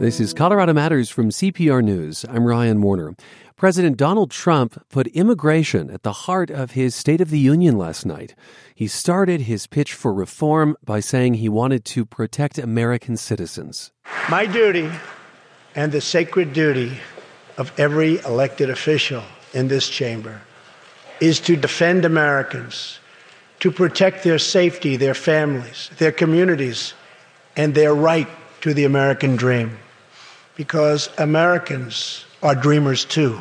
This is Colorado Matters from CPR News. I'm Ryan Warner. President Donald Trump put immigration at the heart of his State of the Union last night. He started his pitch for reform by saying he wanted to protect American citizens. My duty and the sacred duty of every elected official in this chamber is to defend Americans, to protect their safety, their families, their communities, and their right to the American dream because Americans are dreamers too.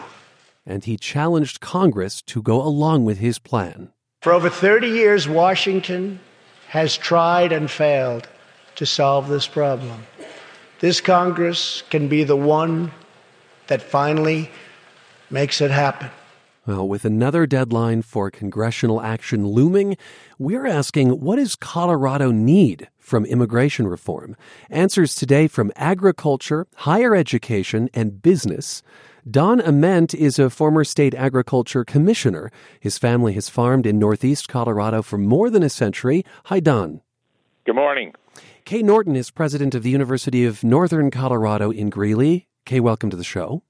And he challenged Congress to go along with his plan. For over 30 years, Washington has tried and failed to solve this problem. This Congress can be the one that finally makes it happen. Well, with another deadline for congressional action looming, we're asking what does Colorado need from immigration reform? Answers today from agriculture, higher education, and business. Don Ament is a former state agriculture commissioner. His family has farmed in northeast Colorado for more than a century. Hi, Don. Good morning. Kay Norton is president of the University of Northern Colorado in Greeley. Kay, welcome to the show.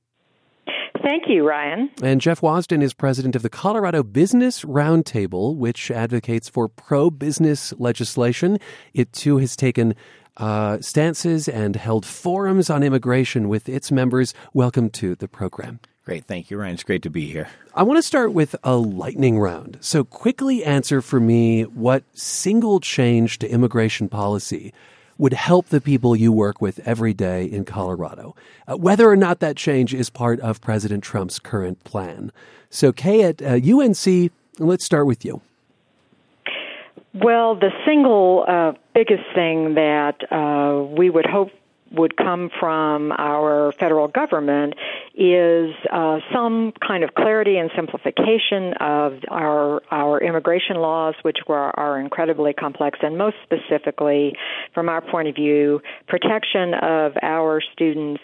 Thank you, Ryan. And Jeff Wasden is president of the Colorado Business Roundtable, which advocates for pro business legislation. It too has taken uh, stances and held forums on immigration with its members. Welcome to the program. Great. Thank you, Ryan. It's great to be here. I want to start with a lightning round. So, quickly answer for me what single change to immigration policy would help the people you work with every day in Colorado, uh, whether or not that change is part of President Trump's current plan. So, Kay, at uh, UNC, let's start with you. Well, the single uh, biggest thing that uh, we would hope would come from our federal government is uh, some kind of clarity and simplification of our our immigration laws, which were, are incredibly complex, and most specifically, from our point of view, protection of our students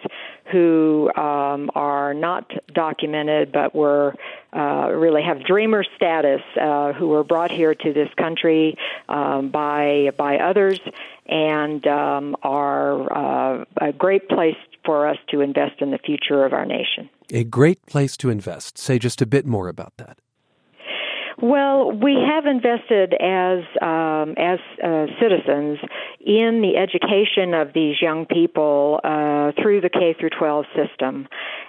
who um, are not documented but were uh, really have dreamer status, uh, who were brought here to this country um, by by others and um, are uh, a great place for us to invest in the future of our nation. A great place to invest. Say just a bit more about that. Well, we have invested as um, as uh, citizens in the education of these young people uh, through the K through 12 system,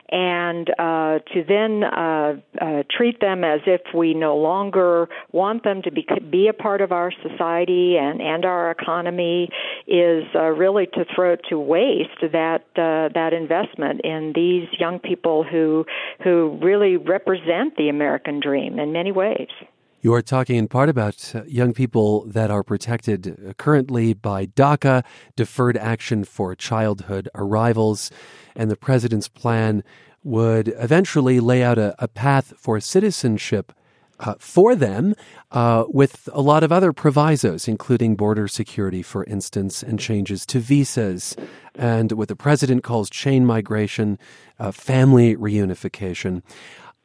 and uh, to then uh, uh, treat them as if we no longer want them to be be a part of our society and and our economy is uh, really to throw to waste that uh, that investment in these young people who who really represent the American dream in many ways. You are talking in part about uh, young people that are protected currently by DACA, Deferred Action for Childhood Arrivals and the president's plan would eventually lay out a, a path for citizenship uh, for them uh, with a lot of other provisos, including border security, for instance, and changes to visas, and what the president calls chain migration, uh, family reunification.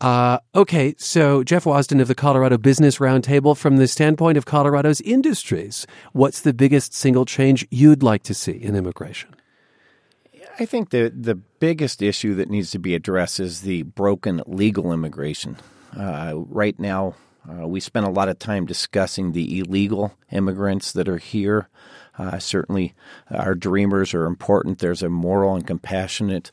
Uh, okay, so Jeff Wasden of the Colorado Business Roundtable, from the standpoint of Colorado's industries, what's the biggest single change you'd like to see in immigration? I think the the biggest issue that needs to be addressed is the broken legal immigration. Uh, right now, uh, we spend a lot of time discussing the illegal immigrants that are here. Uh, certainly, our dreamers are important. There's a moral and compassionate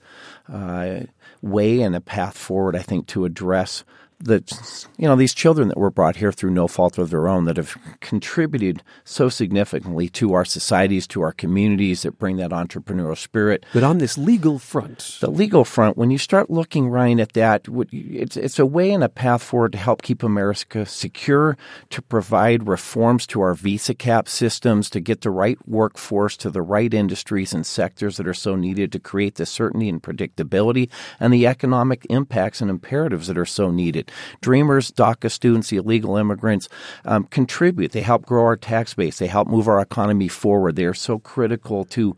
uh, way and a path forward, I think, to address that you know these children that were brought here through no fault of their own that have contributed so significantly to our societies to our communities that bring that entrepreneurial spirit. But on this legal front. The legal front when you start looking ryan at that it's, it's a way and a path forward to help keep america secure to provide reforms to our visa cap systems to get the right workforce to the right industries and sectors that are so needed to create the certainty and predictability and the economic impacts and imperatives that are so needed Dreamers, DACA students, the illegal immigrants um, contribute. They help grow our tax base. They help move our economy forward. They are so critical to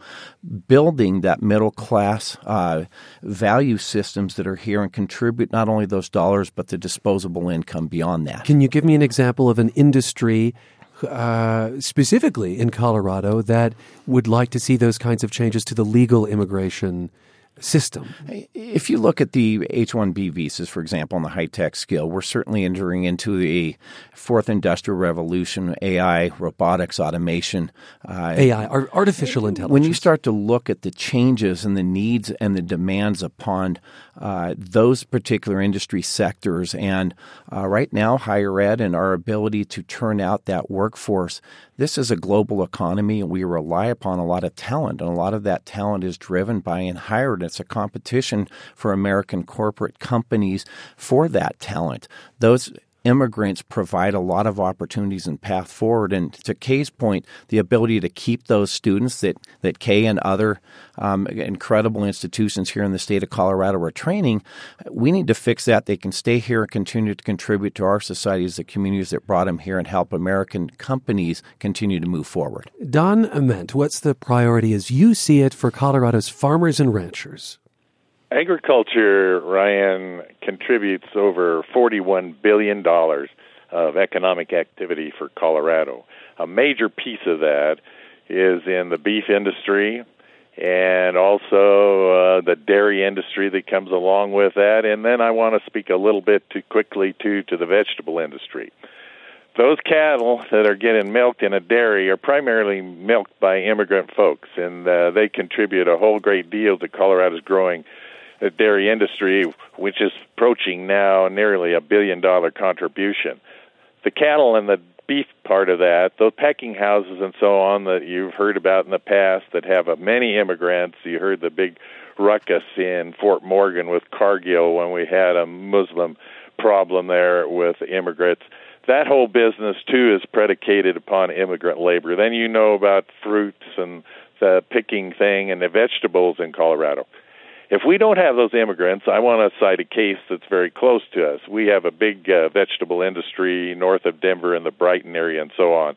building that middle class uh, value systems that are here and contribute not only those dollars but the disposable income beyond that. Can you give me an example of an industry uh, specifically in Colorado that would like to see those kinds of changes to the legal immigration system. If you look at the H 1B visas, for example, on the high tech scale, we're certainly entering into the fourth industrial revolution AI, robotics, automation. Uh, AI, artificial intelligence. When you start to look at the changes and the needs and the demands upon uh, those particular industry sectors, and uh, right now, higher ed and our ability to turn out that workforce, this is a global economy and we rely upon a lot of talent, and a lot of that talent is driven by and hired. It's a competition for American corporate companies for that talent. Those immigrants provide a lot of opportunities and path forward. And to Kay's point, the ability to keep those students that, that Kay and other um, incredible institutions here in the state of Colorado are training, we need to fix that. They can stay here and continue to contribute to our societies, the communities that brought them here, and help American companies continue to move forward. Don Ament, what's the priority as you see it for Colorado's farmers and ranchers? Agriculture, Ryan, contributes over $41 billion of economic activity for Colorado. A major piece of that is in the beef industry and also uh, the dairy industry that comes along with that. And then I want to speak a little bit too quickly too to the vegetable industry. Those cattle that are getting milked in a dairy are primarily milked by immigrant folks, and uh, they contribute a whole great deal to Colorado's growing the dairy industry, which is approaching now nearly a billion dollar contribution. The cattle and the beef part of that, those packing houses and so on that you've heard about in the past that have many immigrants. You heard the big ruckus in Fort Morgan with Cargill when we had a Muslim problem there with immigrants. That whole business too is predicated upon immigrant labor. Then you know about fruits and the picking thing and the vegetables in Colorado. If we don't have those immigrants, I want to cite a case that's very close to us. We have a big uh, vegetable industry north of Denver in the Brighton area and so on.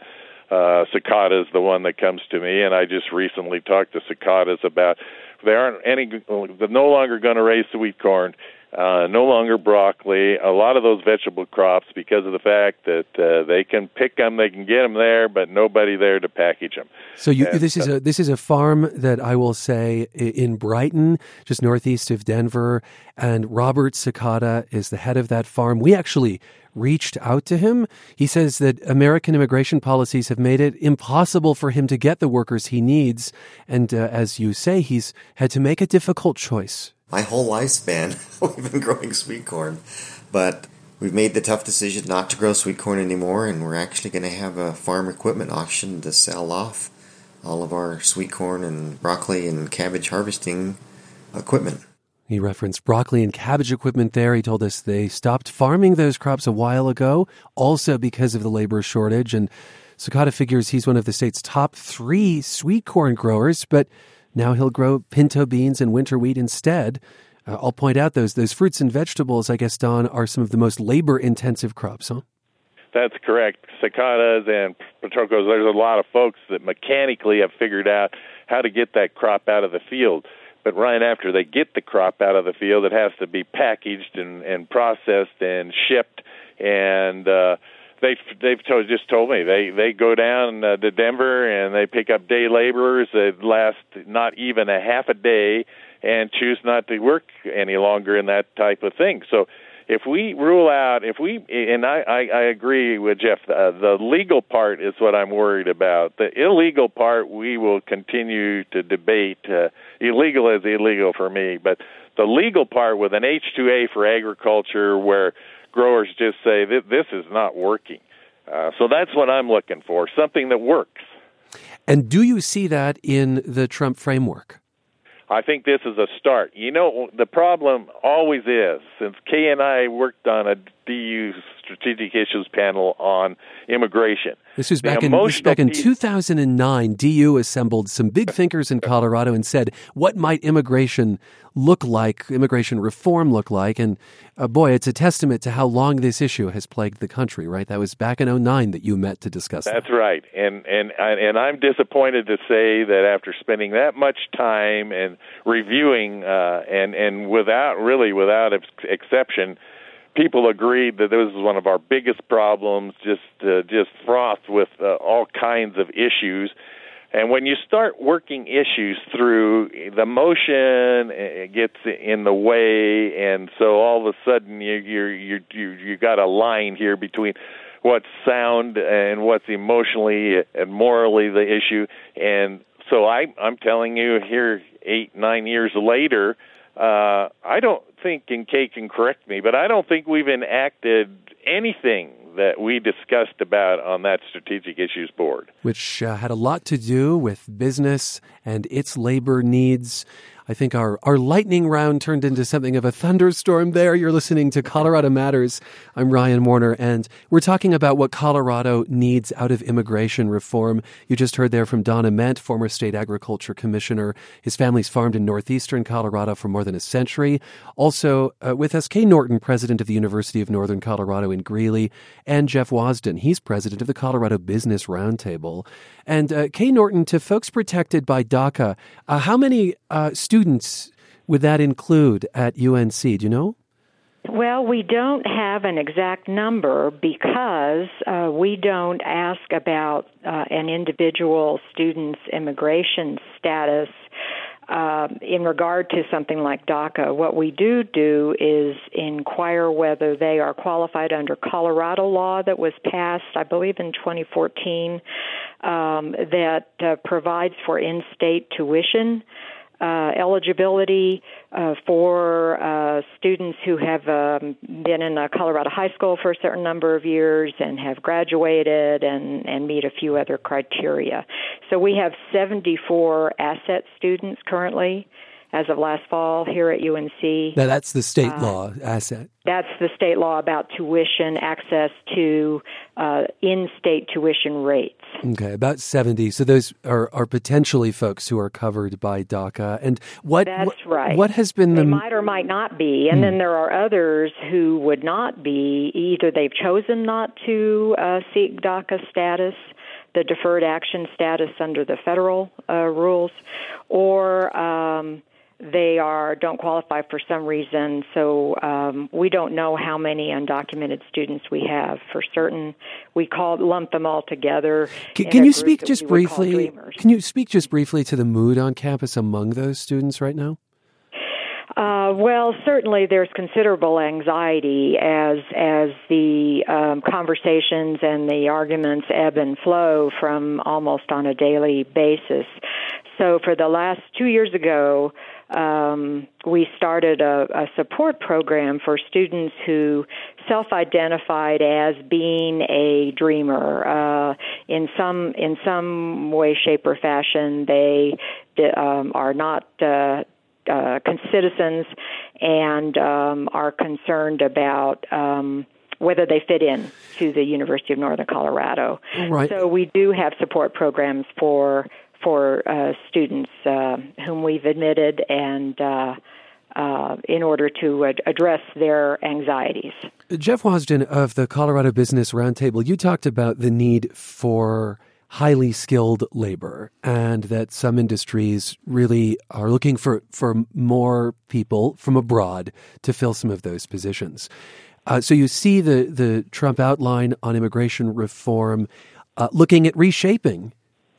Uh, Sakata is the one that comes to me, and I just recently talked to Sakatas about they aren't any they're no longer going to raise sweet corn uh, no longer broccoli. A lot of those vegetable crops because of the fact that uh, they can pick them, they can get them there, but nobody there to package them. So you, this is a this is a farm that I will say in Brighton, just northeast of Denver, and Robert Sakata is the head of that farm. We actually reached out to him. He says that American immigration policies have made it impossible for him to get the workers he needs, and uh, as you say, he's had to make a difficult choice my whole lifespan we've been growing sweet corn, but we've made the tough decision not to grow sweet corn anymore, and we're actually going to have a farm equipment auction to sell off all of our sweet corn and broccoli and cabbage harvesting equipment. He referenced broccoli and cabbage equipment there. He told us they stopped farming those crops a while ago, also because of the labor shortage. And Sakata figures he's one of the state's top three sweet corn growers, but now he'll grow pinto beans and winter wheat instead. Uh, I'll point out those those fruits and vegetables. I guess Don are some of the most labor intensive crops, huh? That's correct. Sakatas and Petroccos. There's a lot of folks that mechanically have figured out how to get that crop out of the field. But right after they get the crop out of the field, it has to be packaged and, and processed and shipped. And uh, they they've told, just told me they they go down uh, to Denver and they pick up day laborers that last not even a half a day and choose not to work any longer in that type of thing. So if we rule out, if we, and I, I, I agree with Jeff, uh, the legal part is what I'm worried about. The illegal part we will continue to debate. Uh, illegal is illegal for me, but the legal part with an H2A for agriculture where growers just say that this is not working. Uh, so that's what I'm looking for, something that works. And do you see that in the Trump framework? I think this is a start. You know, the problem always is, since Kay and I worked on a DU strategic issues panel on immigration. This was back, in, this back in 2009. DU assembled some big thinkers in Colorado and said, what might immigration look like, immigration reform look like? And uh, boy, it's a testament to how long this issue has plagued the country, right? That was back in 09 that you met to discuss That's that. right. And, and, and I'm disappointed to say that after spending that much time and reviewing, uh, and, and without, really without exception, people agreed that this was one of our biggest problems, just uh, just frothed with uh, all kinds of issues. And when you start working issues through, the motion it gets in the way, and so all of a sudden you you you you you got a line here between what's sound and what's emotionally and morally the issue. And so I I'm telling you here, eight nine years later, uh, I don't think, and Kay can correct me, but I don't think we've enacted anything that we discussed about on that strategic issues board. Which uh, had a lot to do with business and its labor needs. I think our, our lightning round turned into something of a thunderstorm there. You're listening to Colorado Matters. I'm Ryan Warner, and we're talking about what Colorado needs out of immigration reform. You just heard there from Don Ament, former state agriculture commissioner. His family's farmed in northeastern Colorado for more than a century. Also uh, with us, Norton, president of the University of Northern Colorado in Greeley, and Jeff Wasden. He's president of the Colorado Business Roundtable. And uh, Kay Norton, to folks protected by DACA, uh, how many uh, students would that include at UNC? Do you know? Well, we don't have an exact number because uh, we don't ask about uh, an individual student's immigration status uh, in regard to something like DACA. What we do do is inquire whether they are qualified under Colorado law that was passed, I believe, in 2014, um, that uh, provides for in state tuition uh, eligibility uh, for uh, students who have um, been in a Colorado high school for a certain number of years and have graduated and, and meet a few other criteria. So we have 74 ASSET students currently as of last fall here at UNC. Now that's the state uh, law ASSET. That's the state law about tuition, access to uh, in-state tuition rates. Okay, about seventy. So those are, are potentially folks who are covered by DACA. And what? That's what, right. What has been they the? might or might not be, and hmm. then there are others who would not be. Either they've chosen not to uh, seek DACA status the deferred action status under the federal uh, rules, or um, they are don't qualify for some reason. So um, we don't know how many undocumented students we have for certain. We call lump them all together. Can, can you speak just briefly? Can you speak just briefly to the mood on campus among those students right now? Uh, well, certainly there's considerable anxiety as as the um, conversations and the arguments ebb and flow from almost on a daily basis. So, for the last two years ago, um, we started a, a, support program for students who self-identified as being a dreamer. Uh, in some in some way, shape, or fashion, they um, are not. Uh, uh, citizens and um, are concerned about um, whether they fit in to the University of Northern Colorado. Right. So we do have support programs for for uh, students uh, whom we've admitted and uh, uh in order to ad- address their anxieties. Jeff Wasden of the Colorado Business Roundtable, you talked about the need for highly skilled labor and that some industries really are looking for, for more people from abroad to fill some of those positions. Uh, so you see the, the Trump outline on immigration reform uh, looking at reshaping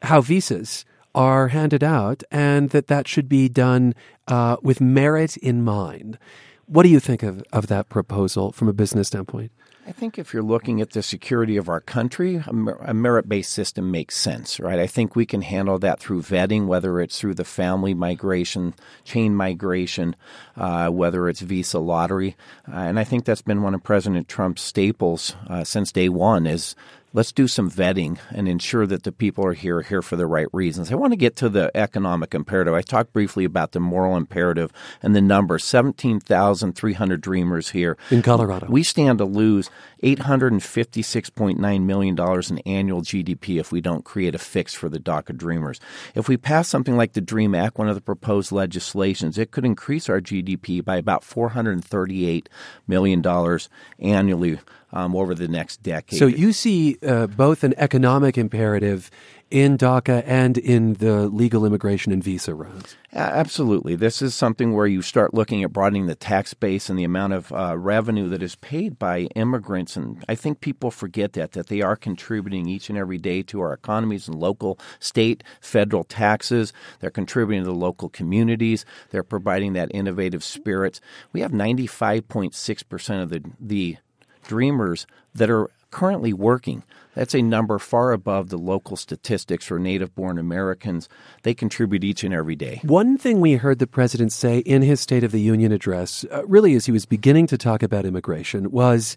how visas are handed out and that that should be done uh, with merit in mind. What do you think of, of that proposal from a business standpoint? I think if you're looking at the security of our country, a merit based system makes sense, right? I think we can handle that through vetting, whether it's through the family migration, chain migration, uh, whether it's visa lottery. Uh, and I think that's been one of President Trump's staples uh, since day one is let's do some vetting and ensure that the people are here here for the right reasons. I want to get to the economic imperative. I talked briefly about the moral imperative and the number 17,300 dreamers here in Colorado. We stand to lose $856.9 million in annual GDP if we don't create a fix for the DACA dreamers. If we pass something like the DREAM Act, one of the proposed legislations, it could increase our GDP by about $438 million annually um, over the next decade. So you see uh, both an economic imperative in DACA and in the legal immigration and visa rounds. Absolutely. This is something where you start looking at broadening the tax base and the amount of uh, revenue that is paid by immigrants. And I think people forget that, that they are contributing each and every day to our economies and local, state, federal taxes. They're contributing to the local communities. They're providing that innovative spirit. We have 95.6% of the, the dreamers that are currently working. That's a number far above the local statistics for native born Americans. They contribute each and every day. One thing we heard the president say in his State of the Union address, uh, really as he was beginning to talk about immigration, was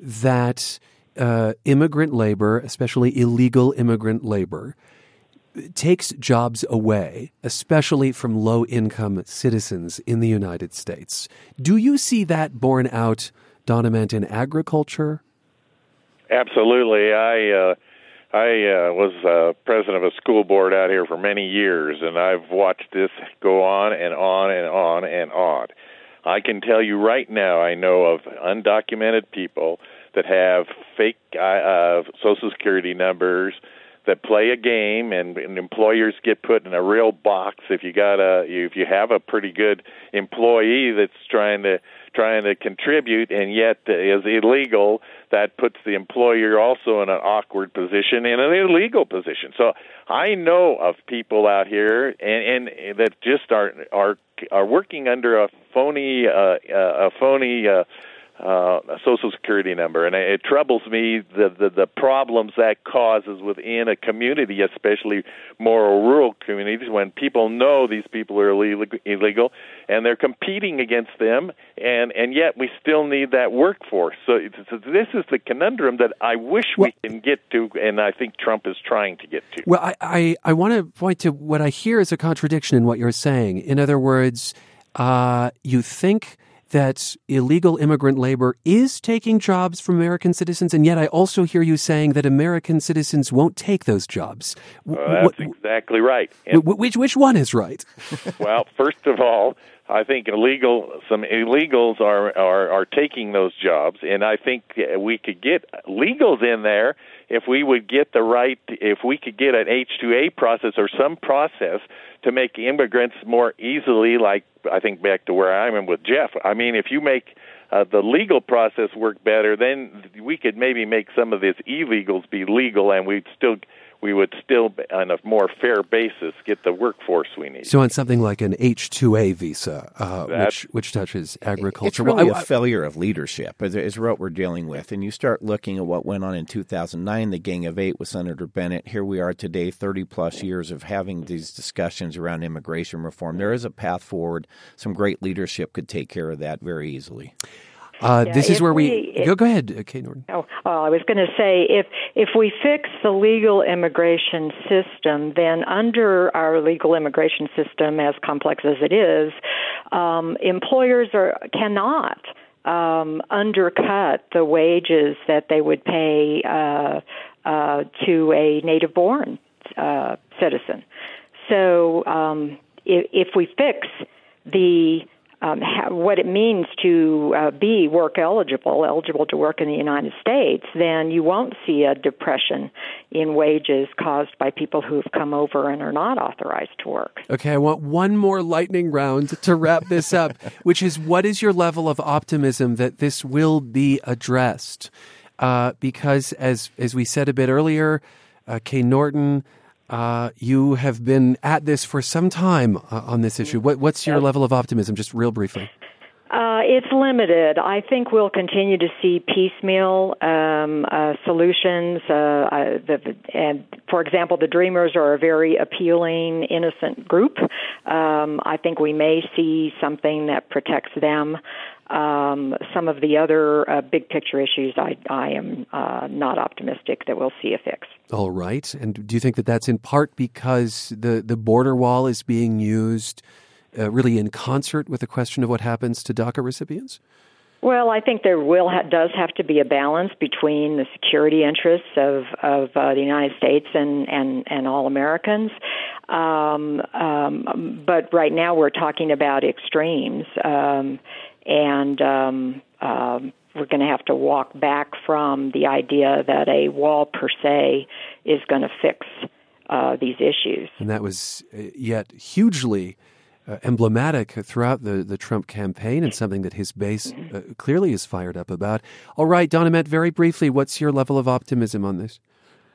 that uh, immigrant labor, especially illegal immigrant labor, takes jobs away, especially from low income citizens in the United States. Do you see that borne out, Don Ament, in agriculture? Absolutely. I uh, I uh, was uh, president of a school board out here for many years, and I've watched this go on and on and on and on. I can tell you right now, I know of undocumented people that have fake uh, social security numbers that play a game, and, and employers get put in a real box if you got a if you have a pretty good employee that's trying to trying to contribute and yet is illegal, that puts the employer also in an awkward position in an illegal position. So I know of people out here and, and that just are are are working under a phony uh, uh a phony uh, uh, a social security number, and it troubles me the, the the problems that causes within a community, especially more rural communities, when people know these people are illegal and they're competing against them, and and yet we still need that workforce. So, so this is the conundrum that I wish well, we can get to, and I think Trump is trying to get to. Well, I I, I want to point to what I hear is a contradiction in what you're saying. In other words, uh, you think that illegal immigrant labor is taking jobs from American citizens, and yet I also hear you saying that American citizens won't take those jobs. Uh, that's exactly right. Which which one is right? well, first of all, I think illegal some illegals are, are are taking those jobs, and I think we could get legals in there if we would get the right if we could get an H two A process or some process to make immigrants more easily like I think back to where I am with Jeff. I mean, if you make uh, the legal process work better, then we could maybe make some of these illegals be legal, and we'd still we would still, on a more fair basis, get the workforce we need. So, on something like an H two A visa, uh, which which touches agriculture, it's really well, I, a failure of leadership, is, is what we're dealing with. And you start looking at what went on in 2009, the Gang of Eight with Senator Bennet. Here we are today, 30 plus years of having these discussions around immigration reform. There is a path forward. Some great leadership could take care of that very easily. Uh, yeah, this is where we, we go. Go ahead, uh, Kate Norton. Oh, well, I was going to say if if we fix the legal immigration system, then under our legal immigration system, as complex as it is, um, employers are cannot um, undercut the wages that they would pay uh, uh, to a native-born uh, citizen. So um, if, if we fix the um, ha- what it means to uh, be work eligible, eligible to work in the United States, then you won't see a depression in wages caused by people who've come over and are not authorized to work. Okay, I want one more lightning round to wrap this up, which is what is your level of optimism that this will be addressed? Uh, because as as we said a bit earlier, uh, Kay Norton uh, you have been at this for some time uh, on this issue. What, what's your level of optimism, just real briefly? Uh, it's limited. I think we'll continue to see piecemeal um, uh, solutions. Uh, uh the, and for example, the Dreamers are a very appealing, innocent group. Um, I think we may see something that protects them. Um, some of the other uh, big picture issues, I, I am uh, not optimistic that we'll see a fix. All right. And do you think that that's in part because the, the border wall is being used uh, really in concert with the question of what happens to DACA recipients? Well, I think there will ha- does have to be a balance between the security interests of of uh, the United States and and and all Americans. Um, um, but right now we're talking about extremes, um, and um, um, we're going to have to walk back from the idea that a wall per se is going to fix uh, these issues. And that was uh, yet hugely uh, emblematic throughout the, the Trump campaign and something that his base uh, clearly is fired up about. All right, Don Ament, very briefly, what's your level of optimism on this?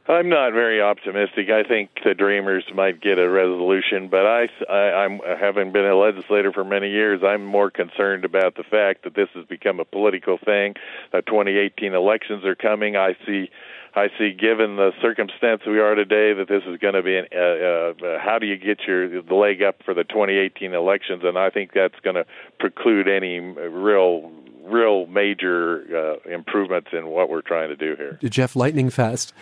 I'm not very optimistic. I think the Dreamers might get a resolution, but I, I, I'm having been a legislator for many years. I'm more concerned about the fact that this has become a political thing. The 2018 elections are coming. I see I see, given the circumstance we are today, that this is going to be an, uh, uh, how do you get your the leg up for the 2018 elections, and I think that's going to preclude any real real major uh, improvements in what we're trying to do here. Jeff, lightning fast.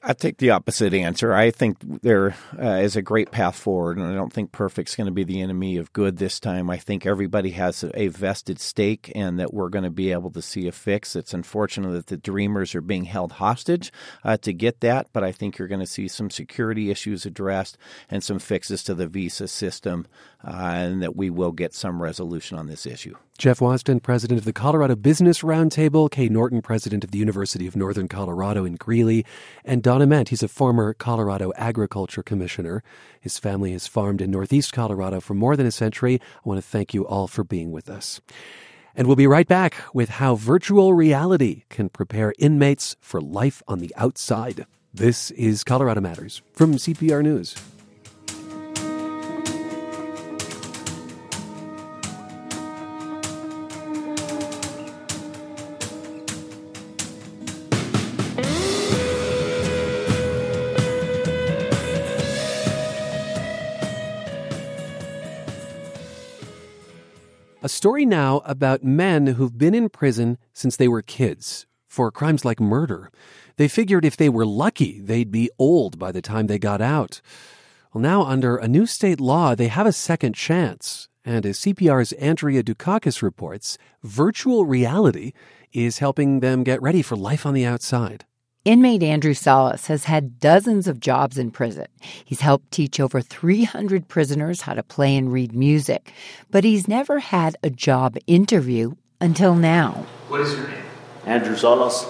I take the opposite answer. I think there uh, is a great path forward, and I don't think perfect's going to be the enemy of good this time. I think everybody has a vested stake, and that we're going to be able to see a fix. It's unfortunate that the Dreamers are being held hostage uh, to get that, but I think you're going to see some security issues addressed and some fixes to the visa system, uh, and that we will get some resolution on this issue. Jeff Wasden, president of the Colorado Business Roundtable, Kay Norton, president of the University of Northern Colorado in Greeley, and Don Ament, he's a former Colorado Agriculture Commissioner. His family has farmed in Northeast Colorado for more than a century. I want to thank you all for being with us. And we'll be right back with how virtual reality can prepare inmates for life on the outside. This is Colorado Matters from CPR News. A story now about men who've been in prison since they were kids for crimes like murder. They figured if they were lucky, they'd be old by the time they got out. Well, now, under a new state law, they have a second chance. And as CPR's Andrea Dukakis reports, virtual reality is helping them get ready for life on the outside. Inmate Andrew Salas has had dozens of jobs in prison. He's helped teach over 300 prisoners how to play and read music, but he's never had a job interview until now. What is your name? Andrew Salas.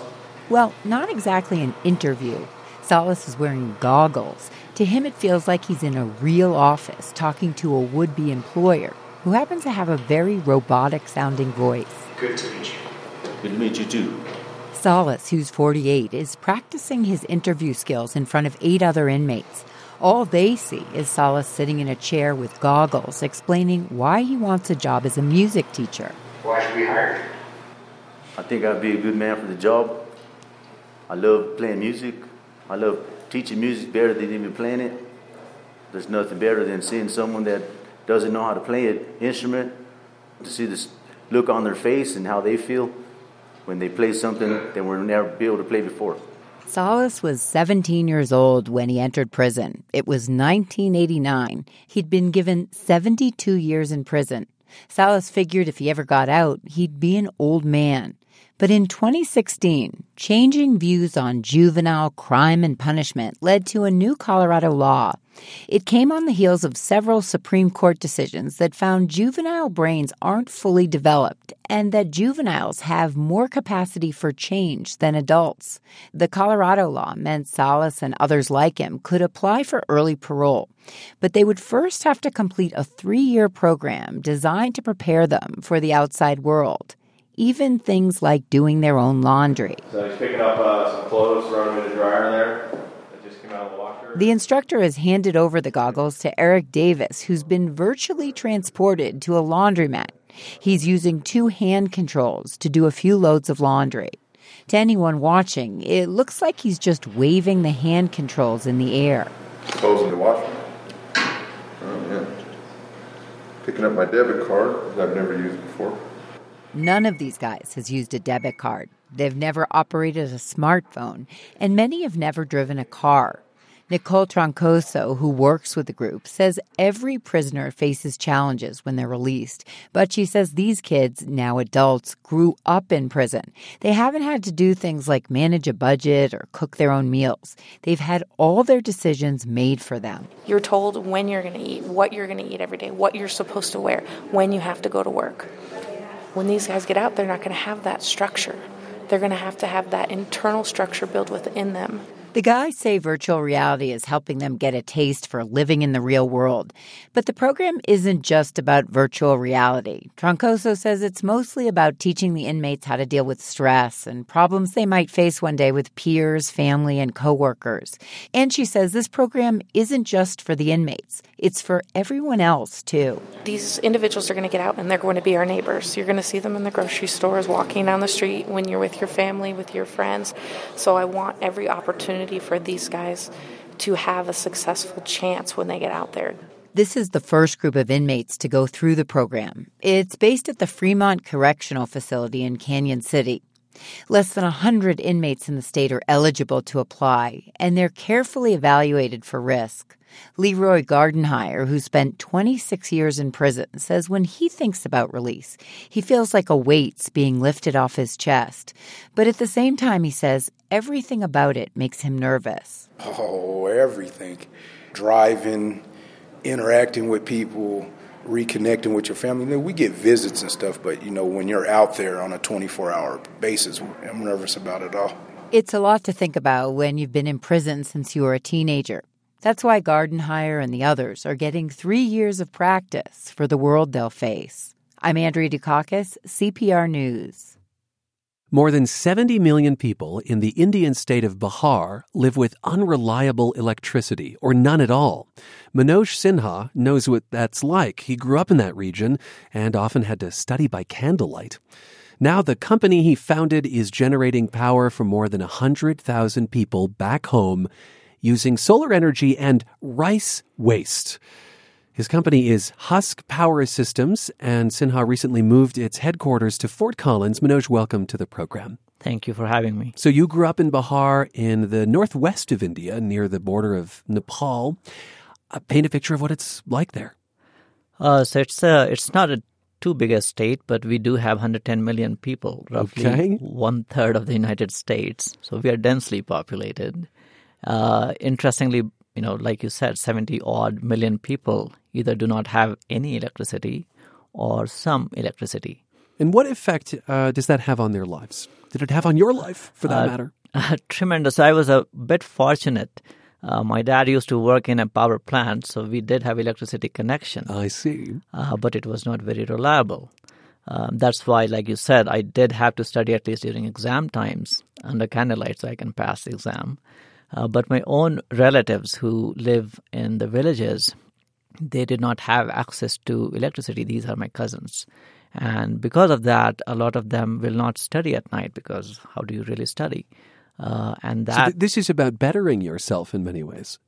Well, not exactly an interview. Salas is wearing goggles. To him, it feels like he's in a real office talking to a would be employer who happens to have a very robotic sounding voice. Good to meet you. Good to meet you too. Salas, who's 48, is practicing his interview skills in front of eight other inmates. All they see is Salas sitting in a chair with goggles explaining why he wants a job as a music teacher. Why should we hire you? I think I'd be a good man for the job. I love playing music. I love teaching music better than even playing it. There's nothing better than seeing someone that doesn't know how to play an instrument, to see this look on their face and how they feel when they play something they we're never be able to play before. Salas was 17 years old when he entered prison. It was 1989. He'd been given 72 years in prison. Salas figured if he ever got out, he'd be an old man. But in 2016, changing views on juvenile crime and punishment led to a new Colorado law. It came on the heels of several Supreme Court decisions that found juvenile brains aren't fully developed and that juveniles have more capacity for change than adults. The Colorado law meant Salas and others like him could apply for early parole, but they would first have to complete a three year program designed to prepare them for the outside world even things like doing their own laundry. So he's picking up uh, some clothes, throwing them in the dryer there. That just came out of the. The instructor has handed over the goggles to Eric Davis, who's been virtually transported to a laundromat. He's using two hand controls to do a few loads of laundry. To anyone watching, it looks like he's just waving the hand controls in the air. Closing the washer. Oh, yeah. Picking up my debit card that I've never used before. None of these guys has used a debit card. They've never operated a smartphone, and many have never driven a car. Nicole Troncoso, who works with the group, says every prisoner faces challenges when they're released. But she says these kids, now adults, grew up in prison. They haven't had to do things like manage a budget or cook their own meals. They've had all their decisions made for them. You're told when you're going to eat, what you're going to eat every day, what you're supposed to wear, when you have to go to work. When these guys get out, they're not going to have that structure. They're going to have to have that internal structure built within them. The guys say virtual reality is helping them get a taste for living in the real world. But the program isn't just about virtual reality. Troncoso says it's mostly about teaching the inmates how to deal with stress and problems they might face one day with peers, family, and coworkers. And she says this program isn't just for the inmates, it's for everyone else, too. These individuals are going to get out and they're going to be our neighbors. You're going to see them in the grocery stores, walking down the street, when you're with your family, with your friends. So I want every opportunity opportunity for these guys to have a successful chance when they get out there. This is the first group of inmates to go through the program. It's based at the Fremont Correctional Facility in Cañon City. Less than 100 inmates in the state are eligible to apply, and they're carefully evaluated for risk. Leroy Gardenhire, who spent 26 years in prison, says when he thinks about release, he feels like a weight's being lifted off his chest. But at the same time, he says everything about it makes him nervous. Oh, everything. Driving, interacting with people, reconnecting with your family. we get visits and stuff, but you know, when you're out there on a 24 hour basis, I'm nervous about it all. It's a lot to think about when you've been in prison since you were a teenager. That's why Gardenhire and the others are getting three years of practice for the world they'll face. I'm Andrea Dukakis, CPR News. More than 70 million people in the Indian state of Bihar live with unreliable electricity, or none at all. Manoj Sinha knows what that's like. He grew up in that region and often had to study by candlelight. Now, the company he founded is generating power for more than 100,000 people back home using solar energy and rice waste. His company is Husk Power Systems, and Sinha recently moved its headquarters to Fort Collins. Manoj, welcome to the program. Thank you for having me. So, you grew up in Bihar in the northwest of India, near the border of Nepal. Uh, paint a picture of what it's like there. Uh, so, it's, uh, it's not a too big a state, but we do have 110 million people, roughly okay. one third of the United States. So, we are densely populated. Uh, interestingly, you know, like you said, 70 odd million people either do not have any electricity or some electricity. And what effect uh, does that have on their lives? Did it have on your life, for that uh, matter? Uh, tremendous. I was a bit fortunate. Uh, my dad used to work in a power plant, so we did have electricity connection. I see. Uh, but it was not very reliable. Um, that's why, like you said, I did have to study at least during exam times under candlelight so I can pass the exam. Uh, but my own relatives who live in the villages, they did not have access to electricity. These are my cousins. And because of that, a lot of them will not study at night because how do you really study? Uh, and that. So th- this is about bettering yourself in many ways.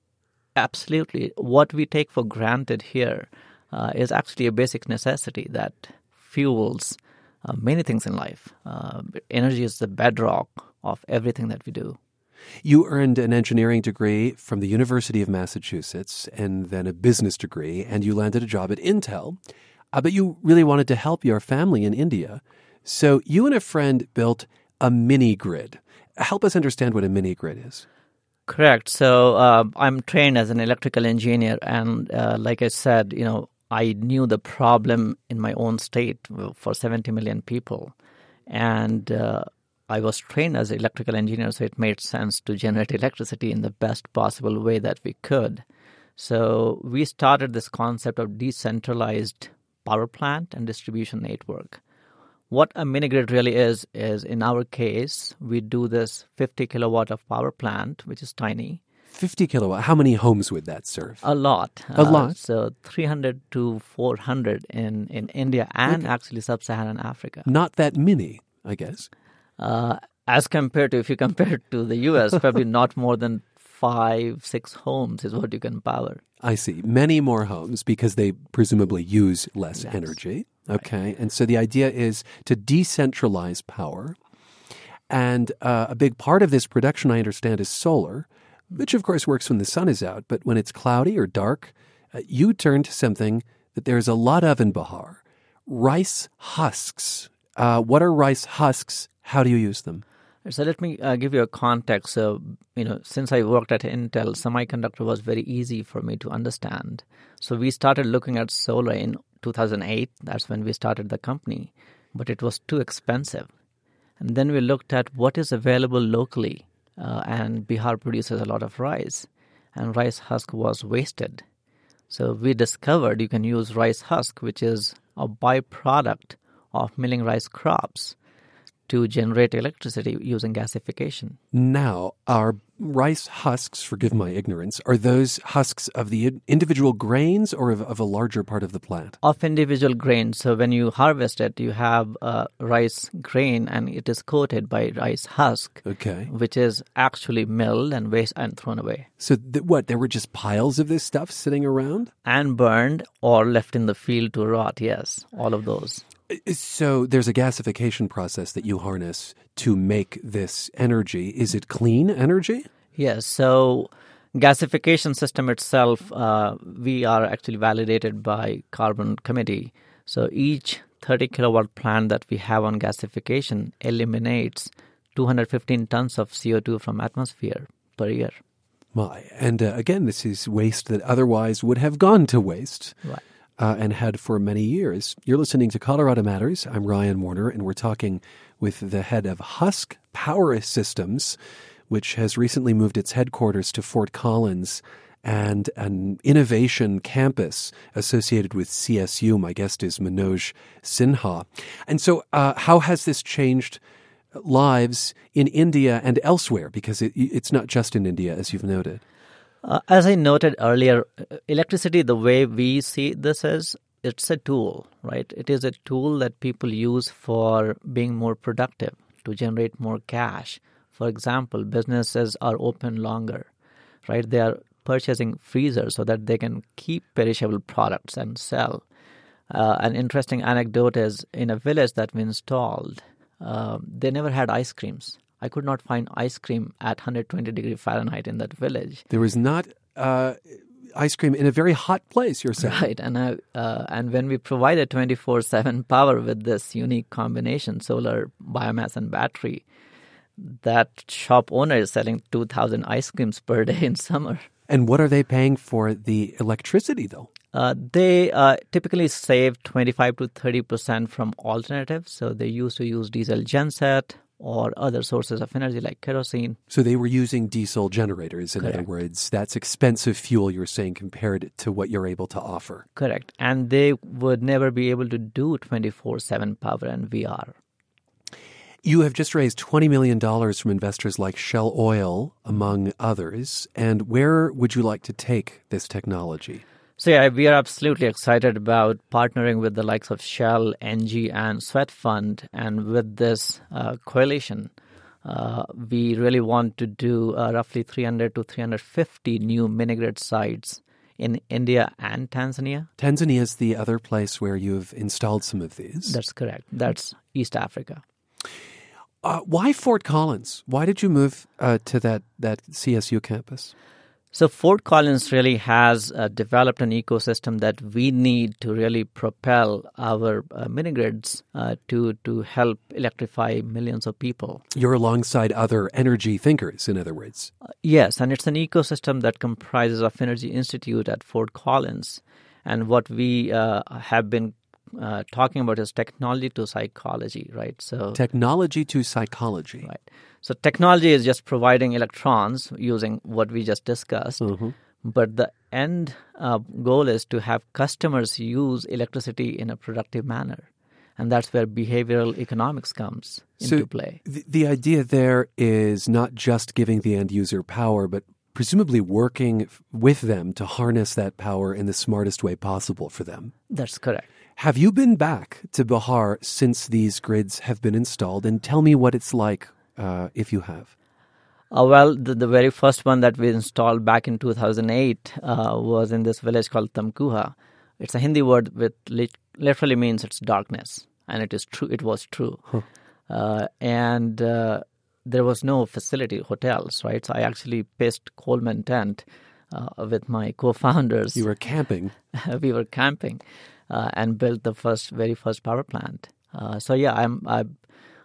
Absolutely. What we take for granted here uh, is actually a basic necessity that fuels uh, many things in life. Uh, energy is the bedrock of everything that we do. You earned an engineering degree from the University of Massachusetts and then a business degree, and you landed a job at Intel. Uh, but you really wanted to help your family in India. So you and a friend built a mini grid. Help us understand what a mini grid is. Correct. So uh, I'm trained as an electrical engineer, and uh, like I said, you know, I knew the problem in my own state for 70 million people, and uh, I was trained as an electrical engineer, so it made sense to generate electricity in the best possible way that we could. So we started this concept of decentralized power plant and distribution network. What a mini grid really is, is in our case, we do this 50 kilowatt of power plant, which is tiny. 50 kilowatt. How many homes would that serve? A lot. A uh, lot. So 300 to 400 in, in India and okay. actually sub Saharan Africa. Not that many, I guess. Uh, as compared to if you compare it to the US, probably not more than five, six homes is what you can power. I see. Many more homes because they presumably use less yes. energy. Okay. Right. And so the idea is to decentralize power. And uh, a big part of this production, I understand, is solar, which of course works when the sun is out. But when it's cloudy or dark, uh, you turn to something that there's a lot of in Bihar rice husks. Uh, what are rice husks how do you use them? So let me uh, give you a context. So, you know, since I worked at Intel, semiconductor was very easy for me to understand. So we started looking at solar in 2008. That's when we started the company. but it was too expensive. And then we looked at what is available locally, uh, and Bihar produces a lot of rice, and rice husk was wasted. So we discovered you can use rice husk, which is a byproduct of milling rice crops, to generate electricity using gasification. Now, are rice husks, forgive my ignorance, are those husks of the individual grains or of, of, a larger part of the plant? Of individual grains. So when you harvest it, you have a rice grain and it is coated by rice husk. Okay. Which is actually milled and waste and thrown away. So th- what, there were just piles of this stuff sitting around? And burned or left in the field to rot, yes. All of those. So there's a gasification process that you harness to make this energy. Is it clean energy? Yes. So gasification system itself, uh, we are actually validated by Carbon Committee. So each 30 kilowatt plant that we have on gasification eliminates 215 tons of CO2 from atmosphere per year. My, and uh, again, this is waste that otherwise would have gone to waste. Right uh, and had for many years. You're listening to Colorado Matters. I'm Ryan Warner, and we're talking with the head of Husk Power Systems, which has recently moved its headquarters to Fort Collins and an innovation campus associated with CSU. My guest is Manoj Sinha. And so, uh, how has this changed lives in India and elsewhere? Because it, it's not just in India, as you've noted. Uh, as I noted earlier, electricity, the way we see this is, it's a tool, right? It is a tool that people use for being more productive, to generate more cash. For example, businesses are open longer, right? They are purchasing freezers so that they can keep perishable products and sell. Uh, an interesting anecdote is in a village that we installed, uh, they never had ice creams I could not find ice cream at 120 degree Fahrenheit in that village. There was not uh, ice cream in a very hot place. You're saying, right? And I, uh, and when we provided 24/7 power with this unique combination, solar, biomass, and battery, that shop owner is selling 2,000 ice creams per day in summer. And what are they paying for the electricity, though? Uh, they uh, typically save 25 to 30 percent from alternatives. So they used to use diesel genset or other sources of energy like kerosene. So they were using diesel generators, in Correct. other words. That's expensive fuel, you're saying, compared to what you're able to offer. Correct. And they would never be able to do 24 7 power and VR. You have just raised $20 million from investors like Shell Oil, among others. And where would you like to take this technology? So yeah, we are absolutely excited about partnering with the likes of Shell, ENGIE, and Swedfund, and with this uh, coalition, uh, we really want to do uh, roughly 300 to 350 new mini grid sites in India and Tanzania. Tanzania is the other place where you've installed some of these. That's correct. That's East Africa. Uh, why Fort Collins? Why did you move uh, to that, that CSU campus? So Fort Collins really has uh, developed an ecosystem that we need to really propel our uh, mini grids uh, to to help electrify millions of people. You're alongside other energy thinkers, in other words. Uh, yes, and it's an ecosystem that comprises of Energy Institute at Fort Collins, and what we uh, have been uh, talking about is technology to psychology, right? So technology to psychology, right? So technology is just providing electrons using what we just discussed. Mm-hmm. But the end uh, goal is to have customers use electricity in a productive manner. And that's where behavioral economics comes so into play. The, the idea there is not just giving the end user power, but presumably working with them to harness that power in the smartest way possible for them. That's correct. Have you been back to Bihar since these grids have been installed? And tell me what it's like uh, if you have? Uh, well, the, the, very first one that we installed back in 2008 uh, was in this village called Tamkuha. It's a Hindi word which literally means it's darkness, and it is true. It was true, huh. Uh, and uh, there was no facility, hotels, right? So I actually pitched Coleman tent uh, with my co-founders. You were camping. we were camping, and built the first, very first power plant. so yeah, I'm. I,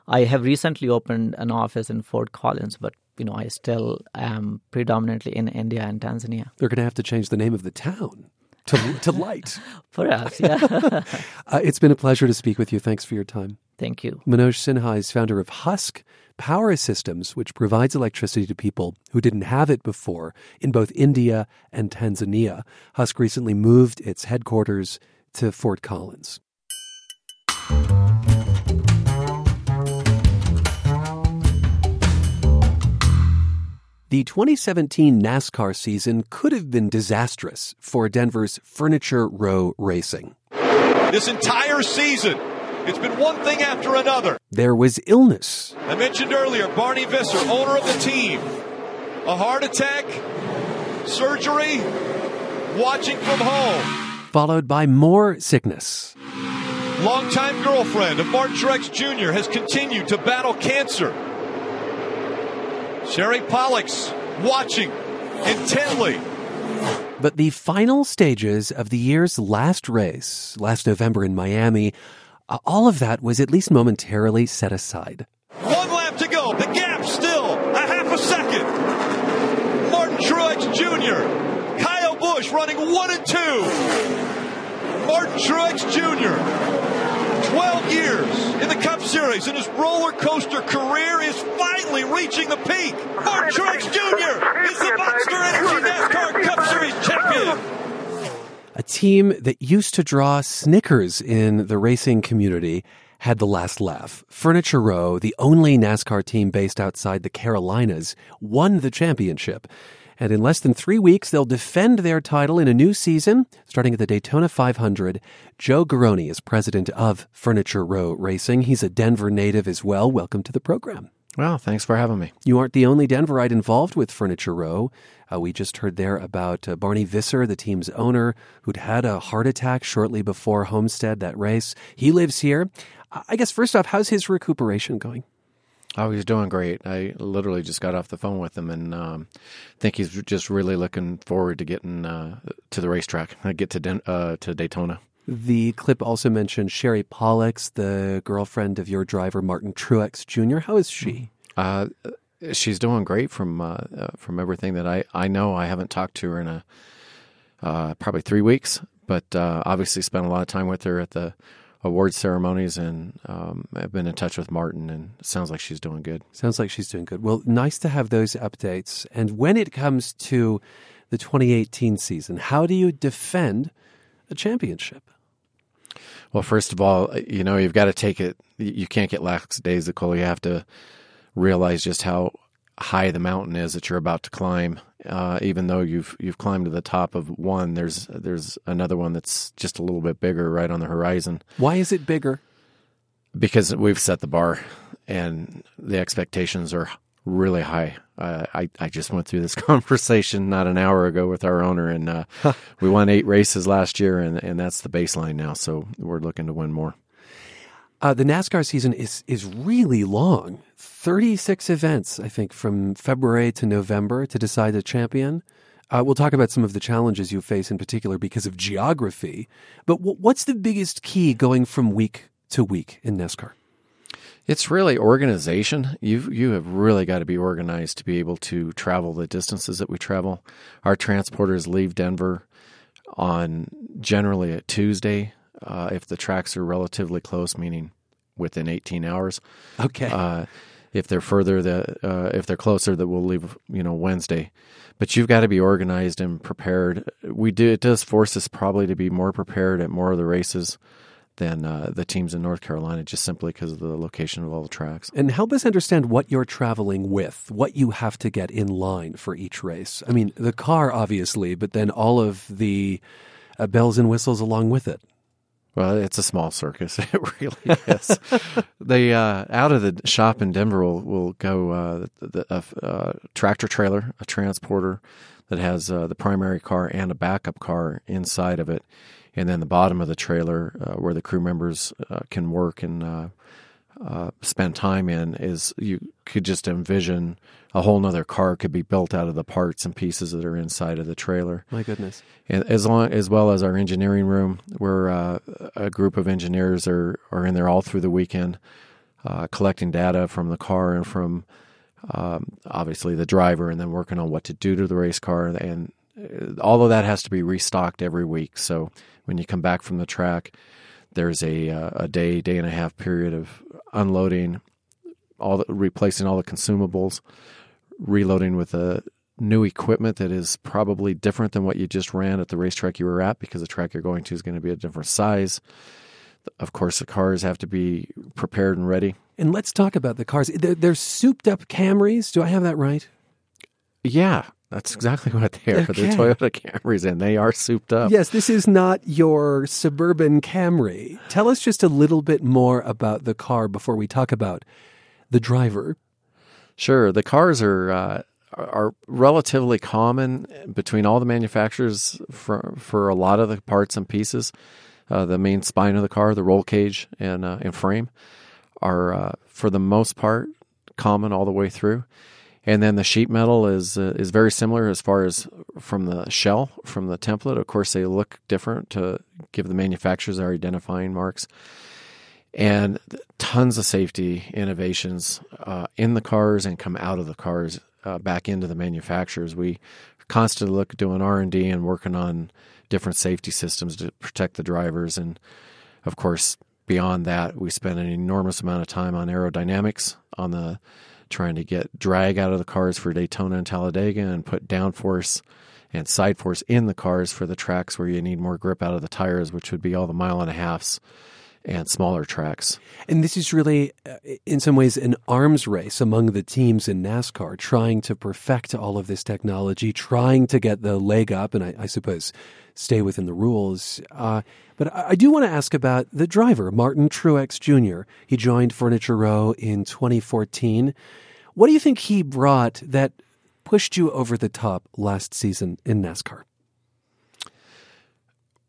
I have recently opened an office in Fort Collins, but you know I still am predominantly in India and Tanzania. They're going to have to change the name of the town. to, to light. Perhaps, yeah. uh, it's been a pleasure to speak with you. Thanks for your time. Thank you. Manoj Sinha is founder of Husk Power Systems, which provides electricity to people who didn't have it before in both India and Tanzania. Husk recently moved its headquarters to Fort Collins. The 2017 NASCAR season could have been disastrous for Denver's Furniture Row Racing. This entire season, it's been one thing after another. There was illness. I mentioned earlier Barney Visser, owner of the team, a heart attack, surgery, watching from home. Followed by more sickness. Longtime girlfriend of Martin Truex Jr. has continued to battle cancer. Sherry Pollex watching intently. But the final stages of the year's last race, last November in Miami, uh, all of that was at least momentarily set aside. One lap to go. The gap still a half a second. Martin Truex Jr. Kyle Busch running one and two. Martin Truex Jr. 12 years in the Cup Series, and his roller coaster career is finally reaching the peak. Martin Truex Jr. is the Monster Energy NASCAR Cup Series champion. A team that used to draw snickers in the racing community had the last laugh. Furniture Row, the only NASCAR team based outside the Carolinas, won the championship. And in less than three weeks, they'll defend their title in a new season, starting at the Daytona 500. Joe Garone is president of Furniture Row Racing. He's a Denver native as well. Welcome to the program. Well, thanks for having me. You aren't the only Denverite involved with Furniture Row. Uh, we just heard there about uh, Barney Visser, the team's owner, who'd had a heart attack shortly before Homestead, that race. He lives here. I guess first off, how's his recuperation going? Oh, he's doing great. I literally just got off the phone with him, and um, think he's just really looking forward to getting uh, to the racetrack. I get to Den- uh, to Daytona. The clip also mentioned Sherry Pollex, the girlfriend of your driver Martin Truex Jr. How is she? Uh, she's doing great from uh, uh, from everything that I, I know. I haven't talked to her in a uh, probably three weeks, but obviously spent a lot of time with her at the award ceremonies, and um, I've been in touch with Martin, and it sounds like she's doing good. Sounds like she's doing good. Well, nice to have those updates. And when it comes to the 2018 season, how do you defend a championship? Well, first of all, you know you've got to take it. You can't get lackadaisical. You have to realize just how high the mountain is that you're about to climb. Uh, even though you've you've climbed to the top of one, there's there's another one that's just a little bit bigger right on the horizon. Why is it bigger? Because we've set the bar, and the expectations are really high. Uh, I I just went through this conversation not an hour ago with our owner, and uh, we won eight races last year, and and that's the baseline now. So we're looking to win more. Uh, the NASCAR season is is really long. Thirty six events, I think, from February to November to decide the champion. Uh, we'll talk about some of the challenges you face in particular because of geography. But w- what's the biggest key going from week to week in NASCAR? It's really organization. You you have really got to be organized to be able to travel the distances that we travel. Our transporters leave Denver on generally a Tuesday uh, if the tracks are relatively close, meaning within 18 hours. Okay. Uh, if they're further, the uh, if they're closer, that we'll leave. You know, Wednesday. But you've got to be organized and prepared. We do. It does force us probably to be more prepared at more of the races than uh, the teams in North Carolina, just simply because of the location of all the tracks. And help us understand what you're traveling with, what you have to get in line for each race. I mean, the car, obviously, but then all of the uh, bells and whistles along with it. Well, it's a small circus. It really is. the uh, out of the shop in Denver will will go uh, the, a, a tractor trailer, a transporter that has uh, the primary car and a backup car inside of it, and then the bottom of the trailer uh, where the crew members uh, can work and uh, spend time in is you could just envision a whole nother car could be built out of the parts and pieces that are inside of the trailer. My goodness! And as long as well as our engineering room, where uh, a group of engineers are are in there all through the weekend, uh, collecting data from the car and from um, obviously the driver, and then working on what to do to the race car and uh, all of that has to be restocked every week. So when you come back from the track, there's a uh, a day day and a half period of unloading, all the, replacing all the consumables, reloading with a new equipment that is probably different than what you just ran at the racetrack you were at because the track you're going to is going to be a different size. Of course, the cars have to be prepared and ready. And let's talk about the cars. They're, they're souped up Camrys. Do I have that right? Yeah, that's exactly what they are. Okay. They're Toyota Camrys, and they are souped up. Yes, this is not your suburban Camry. Tell us just a little bit more about the car before we talk about the driver. Sure, the cars are uh, are relatively common between all the manufacturers for for a lot of the parts and pieces. Uh, the main spine of the car, the roll cage and uh, and frame, are uh, for the most part common all the way through. And then the sheet metal is uh, is very similar as far as from the shell, from the template. Of course, they look different to give the manufacturers their identifying marks. And tons of safety innovations uh, in the cars and come out of the cars uh, back into the manufacturers. We constantly look doing R and D and working on different safety systems to protect the drivers. And of course, beyond that, we spend an enormous amount of time on aerodynamics, on the trying to get drag out of the cars for Daytona and Talladega, and put downforce and side force in the cars for the tracks where you need more grip out of the tires, which would be all the mile and a halfs and smaller tracks. And this is really, uh, in some ways, an arms race among the teams in NASCAR, trying to perfect all of this technology, trying to get the leg up, and I, I suppose stay within the rules. Uh, but I, I do want to ask about the driver, Martin Truex Jr. He joined Furniture Row in 2014. What do you think he brought that pushed you over the top last season in NASCAR?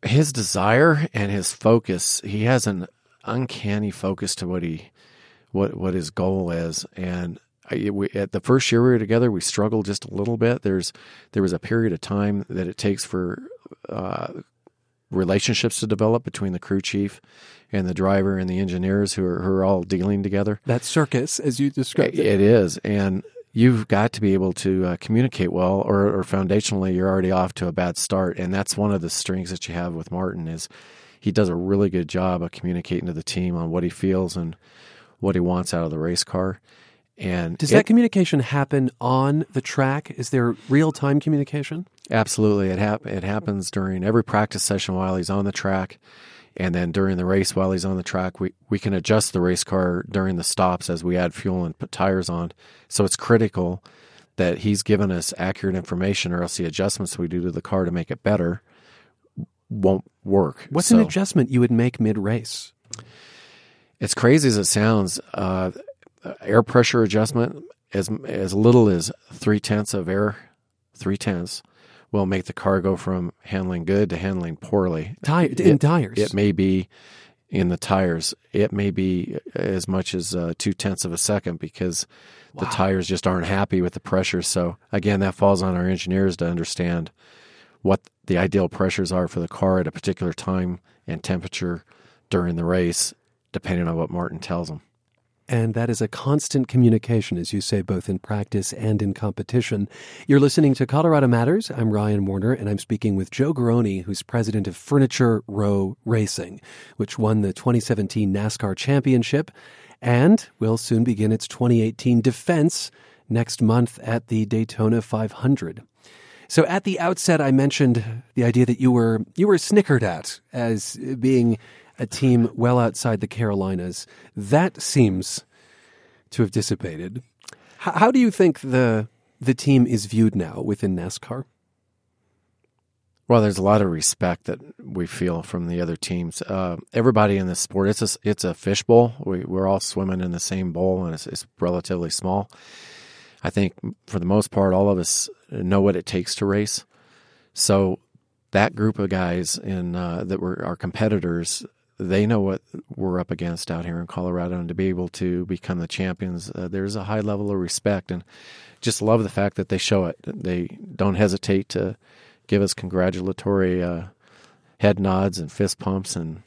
his desire and his focus he has an uncanny focus to what he what what his goal is and I, we, at the first year we were together we struggled just a little bit. There's there was a period of time that it takes for uh, relationships to develop between the crew chief and the driver and the engineers who are, who are all dealing together. That circus as you described it, it is. And you've got to be able to uh, communicate well or, or foundationally you're already off to a bad start. And that's one of the strengths that you have with martin is he does a really good job of communicating to the team on what he feels and what he wants out of the race car and does it, that communication happen on the track? Is there real-time communication? Absolutely. It, hap- it happens during every practice session while he's on the track and then during the race while he's on the track we, we can adjust the race car during the stops as we add fuel and put tires on. So it's critical that he's given us accurate information or else the adjustments we do to the car to make it better won't work. What's so, an adjustment you would make mid-race? As crazy as it sounds uh, air pressure adjustment as as little as three tenths of air three tenths will make the car go from handling good to handling poorly. Tire, it, in tires. It may be in the tires. It may be as much as uh, two tenths of a second because wow. the tires just aren't happy with the pressure. So again, that falls on our engineers to understand what the ideal pressures are for the car at a particular time and temperature during the race, depending on what Martin tells them. And that is a constant communication, as you say, both in practice and in competition. You're listening to Colorado Matters. I'm Ryan Warner, and I'm speaking with Joe Garone, who's president of Furniture Row Racing, which won the 2017 NASCAR Championship and will soon begin its 2018 defense next month at the Daytona 500. So at the outset, I mentioned the idea that you were you were snickered at as being a team well outside the Carolinas. That seems to have dissipated. How, how, do you think the the team is viewed now within NASCAR? Well, there's a lot of respect that we feel from the other teams. Uh, everybody in this sport, it's a, it's a fishbowl. We, we're all swimming in the same bowl, and it's, it's relatively small. I think for the most part, all of us know what it takes to race. So that group of guys in uh, that were our competitors, they know what we're up against out here in Colorado, and to be able to become the champions, uh, there's a high level of respect, and just love the fact that they show it. They don't hesitate to give us congratulatory uh, head nods and fist pumps, and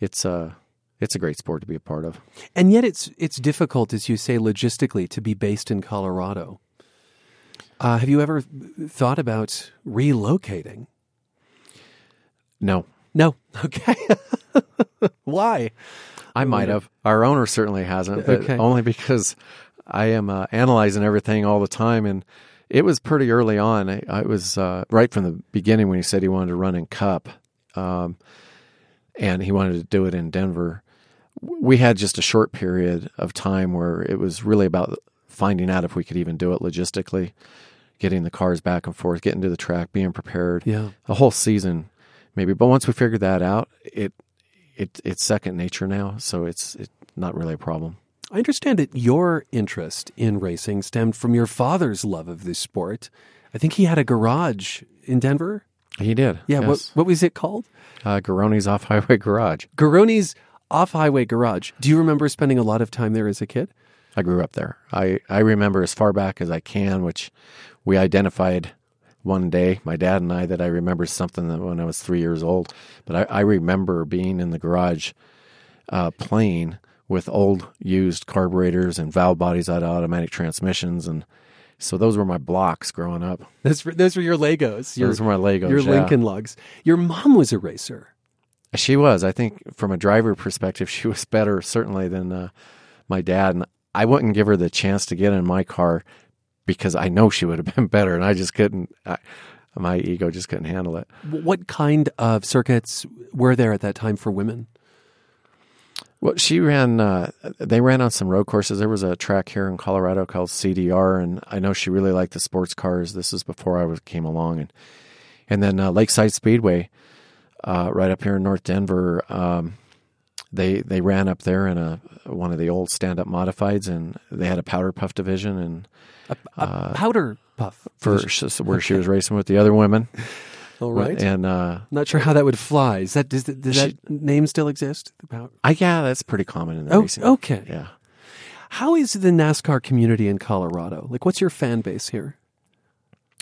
it's a uh, it's a great sport to be a part of. And yet, it's it's difficult, as you say, logistically to be based in Colorado. Uh, have you ever thought about relocating? No. No. Okay. Why? I might have. Our owner certainly hasn't, but Okay. only because I am uh, analyzing everything all the time. And it was pretty early on. I, I was uh, right from the beginning when he said he wanted to run in Cup, um, and he wanted to do it in Denver. We had just a short period of time where it was really about finding out if we could even do it logistically, getting the cars back and forth, getting to the track, being prepared. Yeah. a whole season maybe. But once we figured that out, it it it's second nature now, so it's it's not really a problem. I understand that your interest in racing stemmed from your father's love of this sport. I think he had a garage in Denver. He did. Yeah. What, what was it called? Uh, Garone's off highway garage. Garone's off highway garage. Do you remember spending a lot of time there as a kid? I grew up there. I, I remember as far back as I can, which we identified one day, my dad and I, that I remember something that when I was three years old. But I, I remember being in the garage uh, playing with old used carburetors and valve bodies out of automatic transmissions. And so those were my blocks growing up. Those were, those were your Legos. Your, Those were my Legos, Your yeah. Lincoln Logs. Your mom was a racer. She was. I think from a driver perspective, she was better certainly than uh, my dad. And I wouldn't give her the chance to get in my car because I know she would have been better, and I just couldn't. I, my ego just couldn't handle it. What kind of circuits were there at that time for women? Well, she ran. Uh, they ran on some road courses. There was a track here in Colorado called CDR, and I know she really liked the sports cars. This is before I was came along, and and then uh, Lakeside Speedway, uh, right up here in North Denver. Um, they they ran up there in a one of the old stand up modifieds, and they had a powder puff division and A powder puff. for where she was racing with the other women. All right. and uh, Not sure how that would fly. Is that does, that- does She- that name still exist? The pow- I yeah, that's pretty common in the Oh, racing. okay. yeah. How is the NASCAR community in Colorado? Like, what's your fan base here?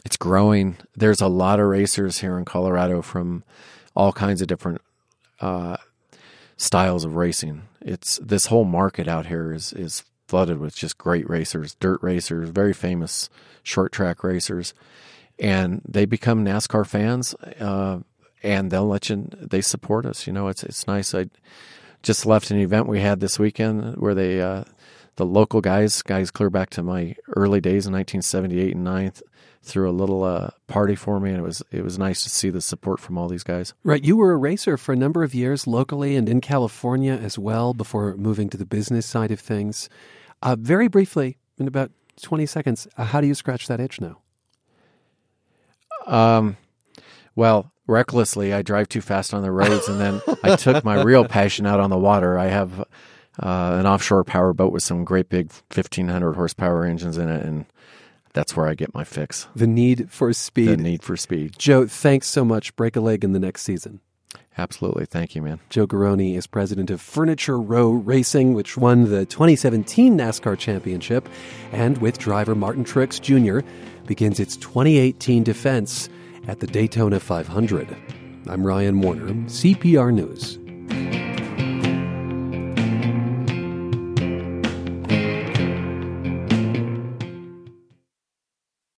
it's growing. There's a lot of racers here in Colorado from all kinds of different uh, styles of racing. It's this whole market out here is is flooded with just great racers, dirt racers, very famous short track racers, and they become NASCAR fans, uh, and they'll let you. They support us. You know, it's it's nice. I just left an event we had this weekend where they. Uh, the local guys, guys clear back to my early days in 1978 and 9, threw a little uh, party for me, and it was it was nice to see the support from all these guys. Right, you were a racer for a number of years locally and in California as well before moving to the business side of things. Uh, very briefly, in about 20 seconds, uh, how do you scratch that itch now? Um, well, recklessly, I drive too fast on the roads, and then I took my real passion out on the water. I have uh, an offshore power boat with some great big 1500 horsepower engines in it, and that's where I get my fix. The need for speed. The need for speed. Joe, thanks so much. Break a leg in the next season. Absolutely. Thank you, man. Joe Garone is president of Furniture Row Racing, which won the 2017 NASCAR Championship, and with driver Martin Truex Jr., begins its 2018 defense at the Daytona 500. I'm Ryan Warner, CPR News.